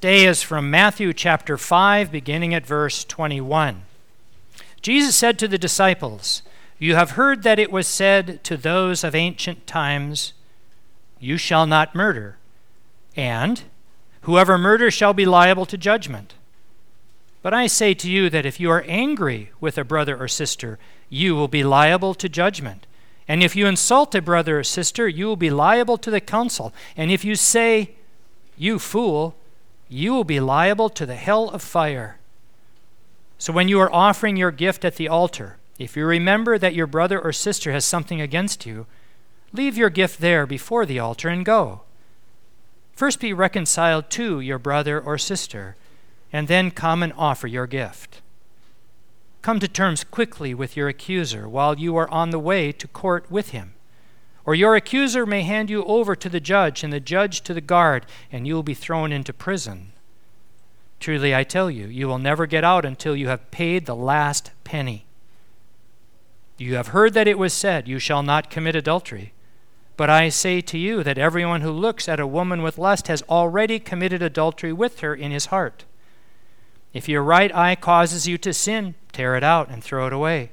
Today is from Matthew chapter 5, beginning at verse 21. Jesus said to the disciples, You have heard that it was said to those of ancient times, You shall not murder, and whoever murders shall be liable to judgment. But I say to you that if you are angry with a brother or sister, you will be liable to judgment. And if you insult a brother or sister, you will be liable to the council. And if you say, You fool, you will be liable to the hell of fire. So when you are offering your gift at the altar, if you remember that your brother or sister has something against you, leave your gift there before the altar and go. First be reconciled to your brother or sister, and then come and offer your gift. Come to terms quickly with your accuser while you are on the way to court with him. Or your accuser may hand you over to the judge, and the judge to the guard, and you will be thrown into prison. Truly, I tell you, you will never get out until you have paid the last penny. You have heard that it was said, You shall not commit adultery. But I say to you that everyone who looks at a woman with lust has already committed adultery with her in his heart. If your right eye causes you to sin, tear it out and throw it away.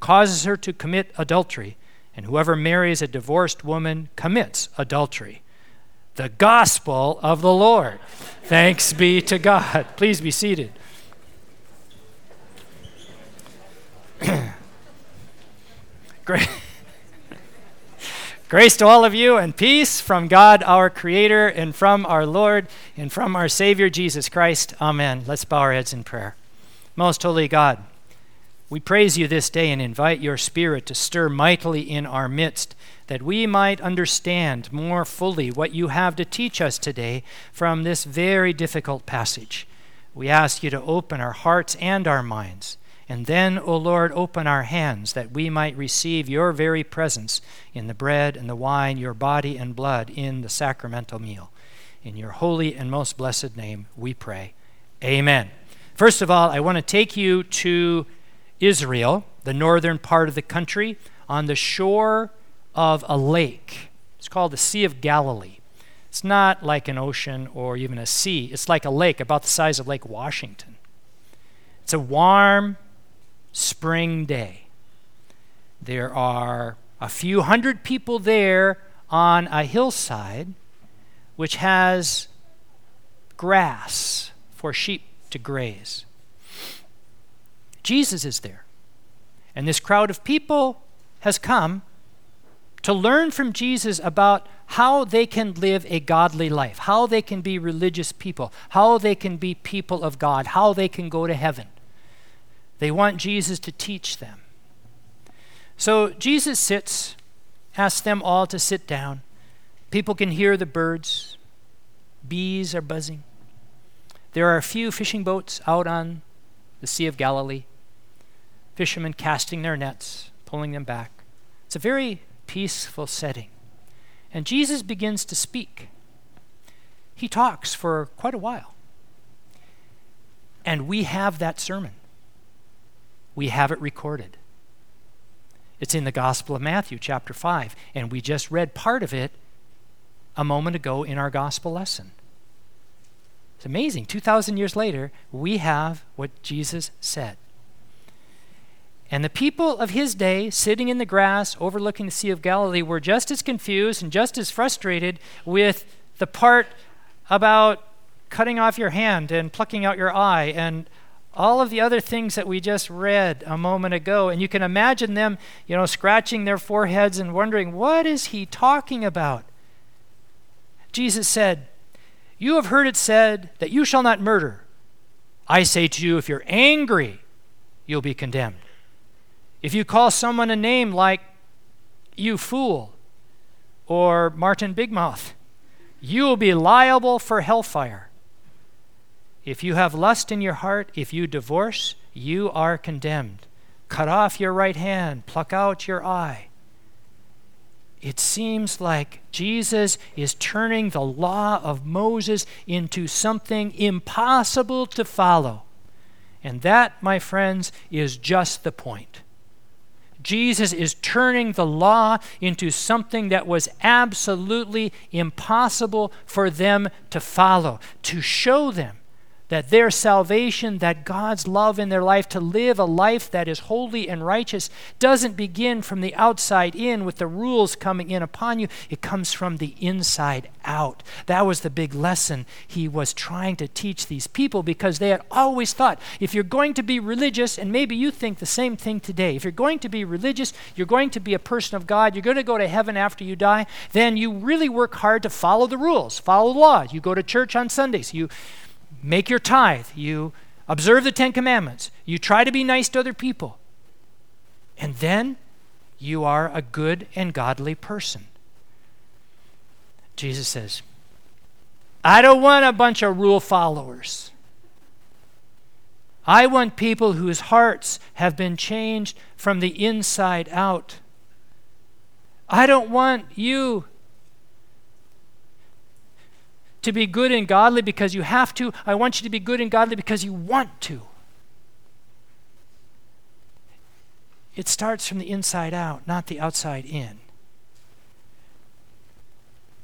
causes her to commit adultery, and whoever marries a divorced woman commits adultery. The gospel of the Lord. Thanks be to God. Please be seated. Great. Grace to all of you and peace from God our Creator and from our Lord and from our Savior Jesus Christ. Amen. Let's bow our heads in prayer. Most holy God, we praise you this day and invite your Spirit to stir mightily in our midst, that we might understand more fully what you have to teach us today from this very difficult passage. We ask you to open our hearts and our minds, and then, O Lord, open our hands that we might receive your very presence in the bread and the wine, your body and blood in the sacramental meal. In your holy and most blessed name we pray. Amen. First of all, I want to take you to Israel, the northern part of the country, on the shore of a lake. It's called the Sea of Galilee. It's not like an ocean or even a sea, it's like a lake about the size of Lake Washington. It's a warm spring day. There are a few hundred people there on a hillside which has grass for sheep to graze. Jesus is there. And this crowd of people has come to learn from Jesus about how they can live a godly life, how they can be religious people, how they can be people of God, how they can go to heaven. They want Jesus to teach them. So Jesus sits, asks them all to sit down. People can hear the birds, bees are buzzing. There are a few fishing boats out on the Sea of Galilee fishermen casting their nets, pulling them back. It's a very peaceful setting. And Jesus begins to speak. He talks for quite a while. And we have that sermon. We have it recorded. It's in the Gospel of Matthew, chapter 5, and we just read part of it a moment ago in our gospel lesson. It's amazing. 2,000 years later, we have what Jesus said. And the people of his day, sitting in the grass overlooking the Sea of Galilee, were just as confused and just as frustrated with the part about cutting off your hand and plucking out your eye and all of the other things that we just read a moment ago. And you can imagine them, you know, scratching their foreheads and wondering, what is he talking about? Jesus said, You have heard it said that you shall not murder. I say to you, if you're angry, you'll be condemned. If you call someone a name like you fool or Martin Bigmouth, you will be liable for hellfire. If you have lust in your heart, if you divorce, you are condemned. Cut off your right hand, pluck out your eye. It seems like Jesus is turning the law of Moses into something impossible to follow. And that, my friends, is just the point. Jesus is turning the law into something that was absolutely impossible for them to follow, to show them that their salvation, that God's love in their life, to live a life that is holy and righteous, doesn't begin from the outside in with the rules coming in upon you. It comes from the inside out. That was the big lesson he was trying to teach these people because they had always thought if you're going to be religious, and maybe you think the same thing today, if you're going to be religious, you're going to be a person of God, you're going to go to heaven after you die, then you really work hard to follow the rules, follow the law. You go to church on Sundays. You make your tithe, you observe the Ten Commandments, you try to be nice to other people, and then you are a good and godly person. Jesus says, I don't want a bunch of rule followers. I want people whose hearts have been changed from the inside out. I don't want you to be good and godly because you have to. I want you to be good and godly because you want to. It starts from the inside out, not the outside in.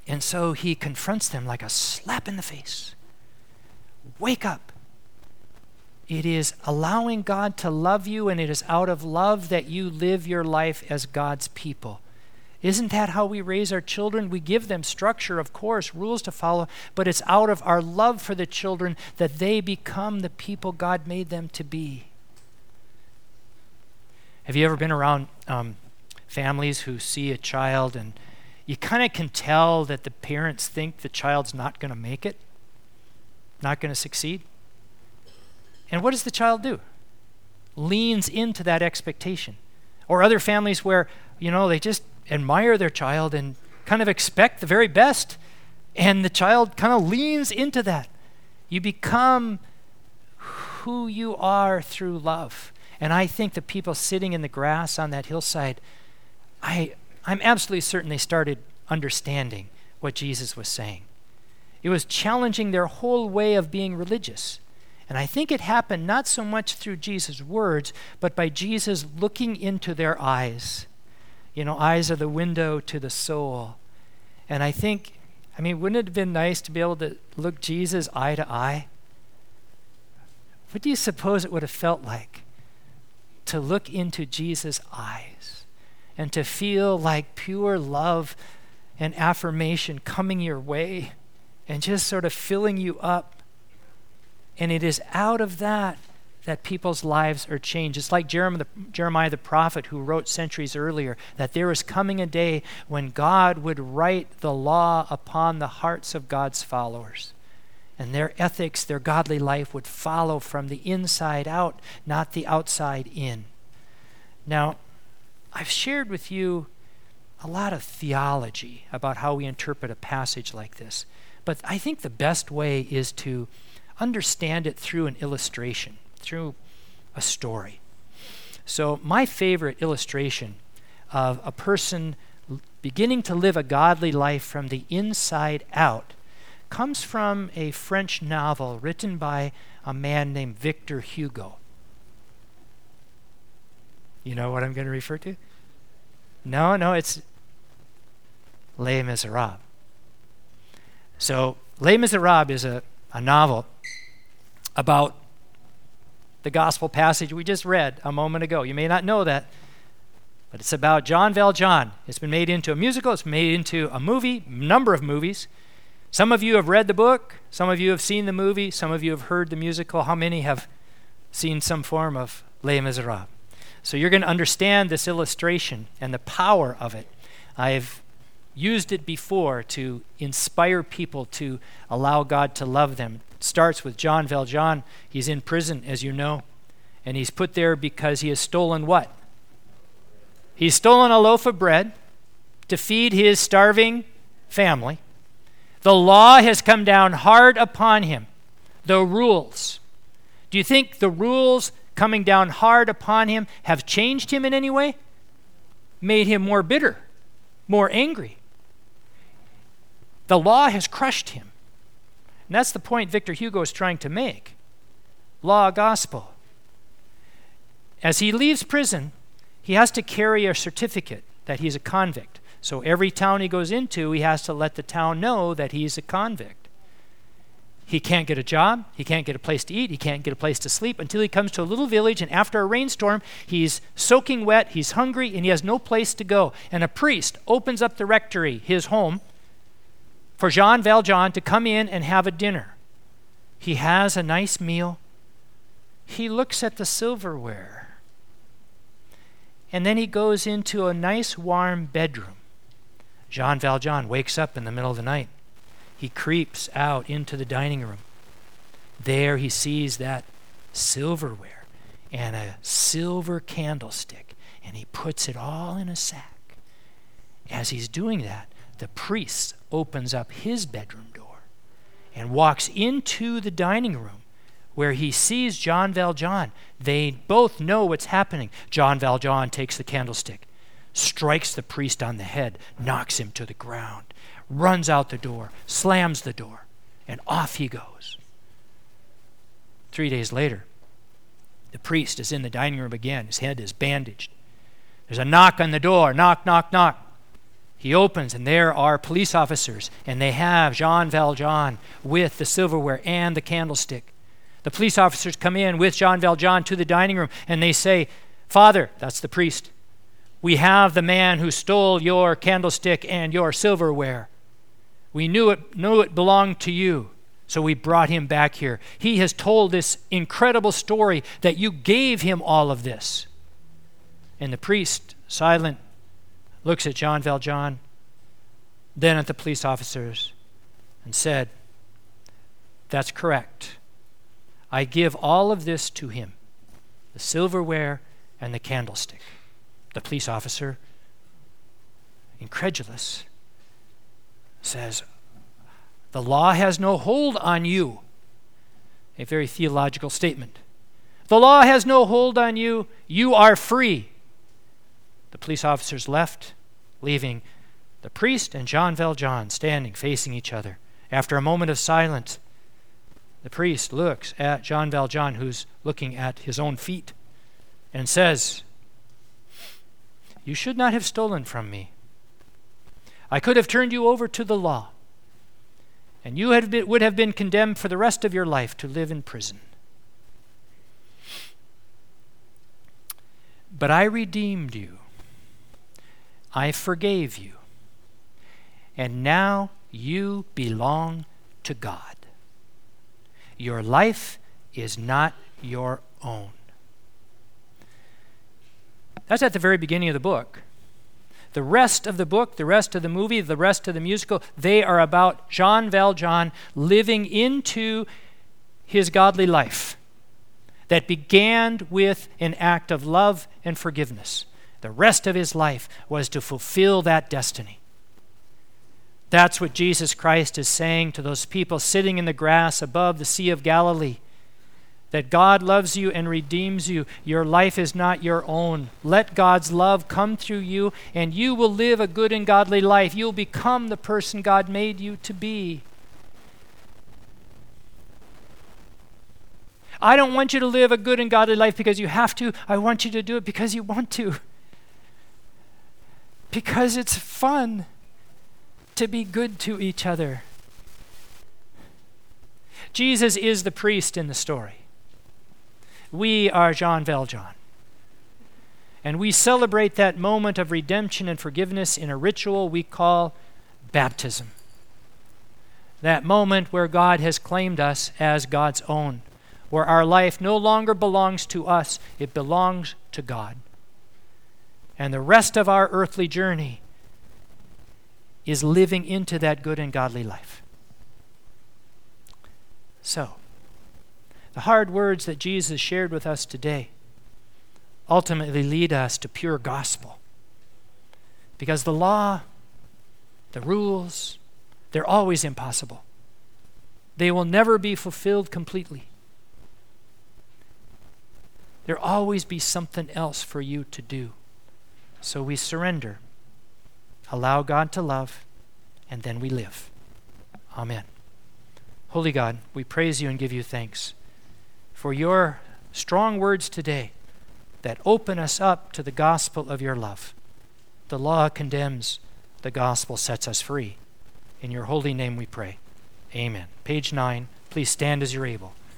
And so he confronts them like a slap in the face. Wake up. It is allowing God to love you, and it is out of love that you live your life as God's people. Isn't that how we raise our children? We give them structure, of course, rules to follow, but it's out of our love for the children that they become the people God made them to be. Have you ever been around um, families who see a child and you kind of can tell that the parents think the child's not going to make it, not going to succeed? And what does the child do? Leans into that expectation. Or other families where, you know, they just admire their child and kind of expect the very best. And the child kind of leans into that. You become who you are through love. And I think the people sitting in the grass on that hillside, I, I'm absolutely certain they started understanding what Jesus was saying. It was challenging their whole way of being religious. And I think it happened not so much through Jesus' words, but by Jesus looking into their eyes you know, eyes are the window to the soul. And I think, I mean, wouldn't it have been nice to be able to look Jesus eye to eye? What do you suppose it would have felt like to look into Jesus' eyes and to feel like pure love and affirmation coming your way and just sort of filling you up? And it is out of that that people's lives are changed. It's like Jeremiah the, Jeremiah the prophet who wrote centuries earlier that there is coming a day when God would write the law upon the hearts of God's followers. And their ethics, their godly life would follow from the inside out, not the outside in. Now, I've shared with you a lot of theology about how we interpret a passage like this. But I think the best way is to understand it through an illustration through a story. So, my favorite illustration of a person beginning to live a godly life from the inside out comes from a French novel written by a man named Victor Hugo. You know what I'm going to refer to? No, no, it's Les Miserables. So, Les Miserables is a, a novel about the gospel passage we just read a moment ago. You may not know that, but it's about Jean Valjean. It's been made into a musical, it's made into a movie, number of movies. Some of you have read the book, some of you have seen the movie, some of you have heard the musical. How many have seen some form of Les Miserables? So you're going to understand this illustration and the power of it. I've used it before to inspire people to allow God to love them, It starts with John Valjean. He's in prison, as you know, and he's put there because he has stolen what? He's stolen a loaf of bread to feed his starving family. The law has come down hard upon him. The rules. Do you think the rules coming down hard upon him have changed him in any way? Made him more bitter, more angry. The law has crushed him. And that's the point Victor Hugo is trying to make. Law, gospel. As he leaves prison, he has to carry a certificate that he's a convict. So every town he goes into, he has to let the town know that he's a convict. He can't get a job, he can't get a place to eat, he can't get a place to sleep until he comes to a little village, and after a rainstorm, he's soaking wet, he's hungry, and he has no place to go. And a priest opens up the rectory, his home, for Jean Valjean to come in and have a dinner. He has a nice meal. He looks at the silverware. And then he goes into a nice warm bedroom. Jean Valjean wakes up in the middle of the night. He creeps out into the dining room. There he sees that silverware and a silver candlestick, and he puts it all in a sack. As he's doing that, the priest opens up his bedroom door and walks into the dining room where he sees Jean Valjean. They both know what's happening. Jean Valjean takes the candlestick strikes the priest on the head, knocks him to the ground, runs out the door, slams the door, and off he goes. Three days later, the priest is in the dining room again. His head is bandaged. There's a knock on the door knock, knock, knock. He opens, and there are police officers, and they have Jean Valjean with the silverware and the candlestick. The police officers come in with Jean Valjean to the dining room, and they say, Father, that's the priest, we have the man who stole your candlestick and your silverware. We knew it, knew it belonged to you, so we brought him back here. He has told this incredible story that you gave him all of this. And the priest, silent, looks at John Valjean, then at the police officers, and said, That's correct. I give all of this to him the silverware and the candlestick the police officer, incredulous, says, The law has no hold on you. A very theological statement. The law has no hold on you. You are free. Police officers left, leaving the priest and Jean Valjean standing facing each other. After a moment of silence, the priest looks at Jean Valjean, who's looking at his own feet, and says, you should not have stolen from me. I could have turned you over to the law, and you been, would have been condemned for the rest of your life to live in prison. But I redeemed you, I forgave you, and now you belong to God. Your life is not your own. That's at the very beginning of the book. The rest of the book, the rest of the movie, the rest of the musical, they are about Jean Valjean living into his godly life that began with an act of love and forgiveness. The rest of his life was to fulfill that destiny. That's what Jesus Christ is saying to those people sitting in the grass above the Sea of Galilee that God loves you and redeems you. Your life is not your own. Let God's love come through you, and you will live a good and godly life. You'll become the person God made you to be. I don't want you to live a good and godly life because you have to. I want you to do it because you want to. Because it's fun to be good to each other. Jesus is the priest in the story. We are Jean Valjean. And we celebrate that moment of redemption and forgiveness in a ritual we call baptism. That moment where God has claimed us as God's own, where our life no longer belongs to us, it belongs to God. And the rest of our earthly journey is living into that good and godly life. So, the hard words that Jesus shared with us today ultimately lead us to pure gospel. Because the law, the rules, they're always impossible. they will never be fulfilled completely. There'll always be something else for you to do. So we surrender, allow God to love, and then we live. Amen. Holy God, we praise you and give you thanks for your strong words today that open us up to the gospel of your love. The law condemns, the gospel sets us free. In your holy name we pray. Amen. Page 9. Please stand as you're able.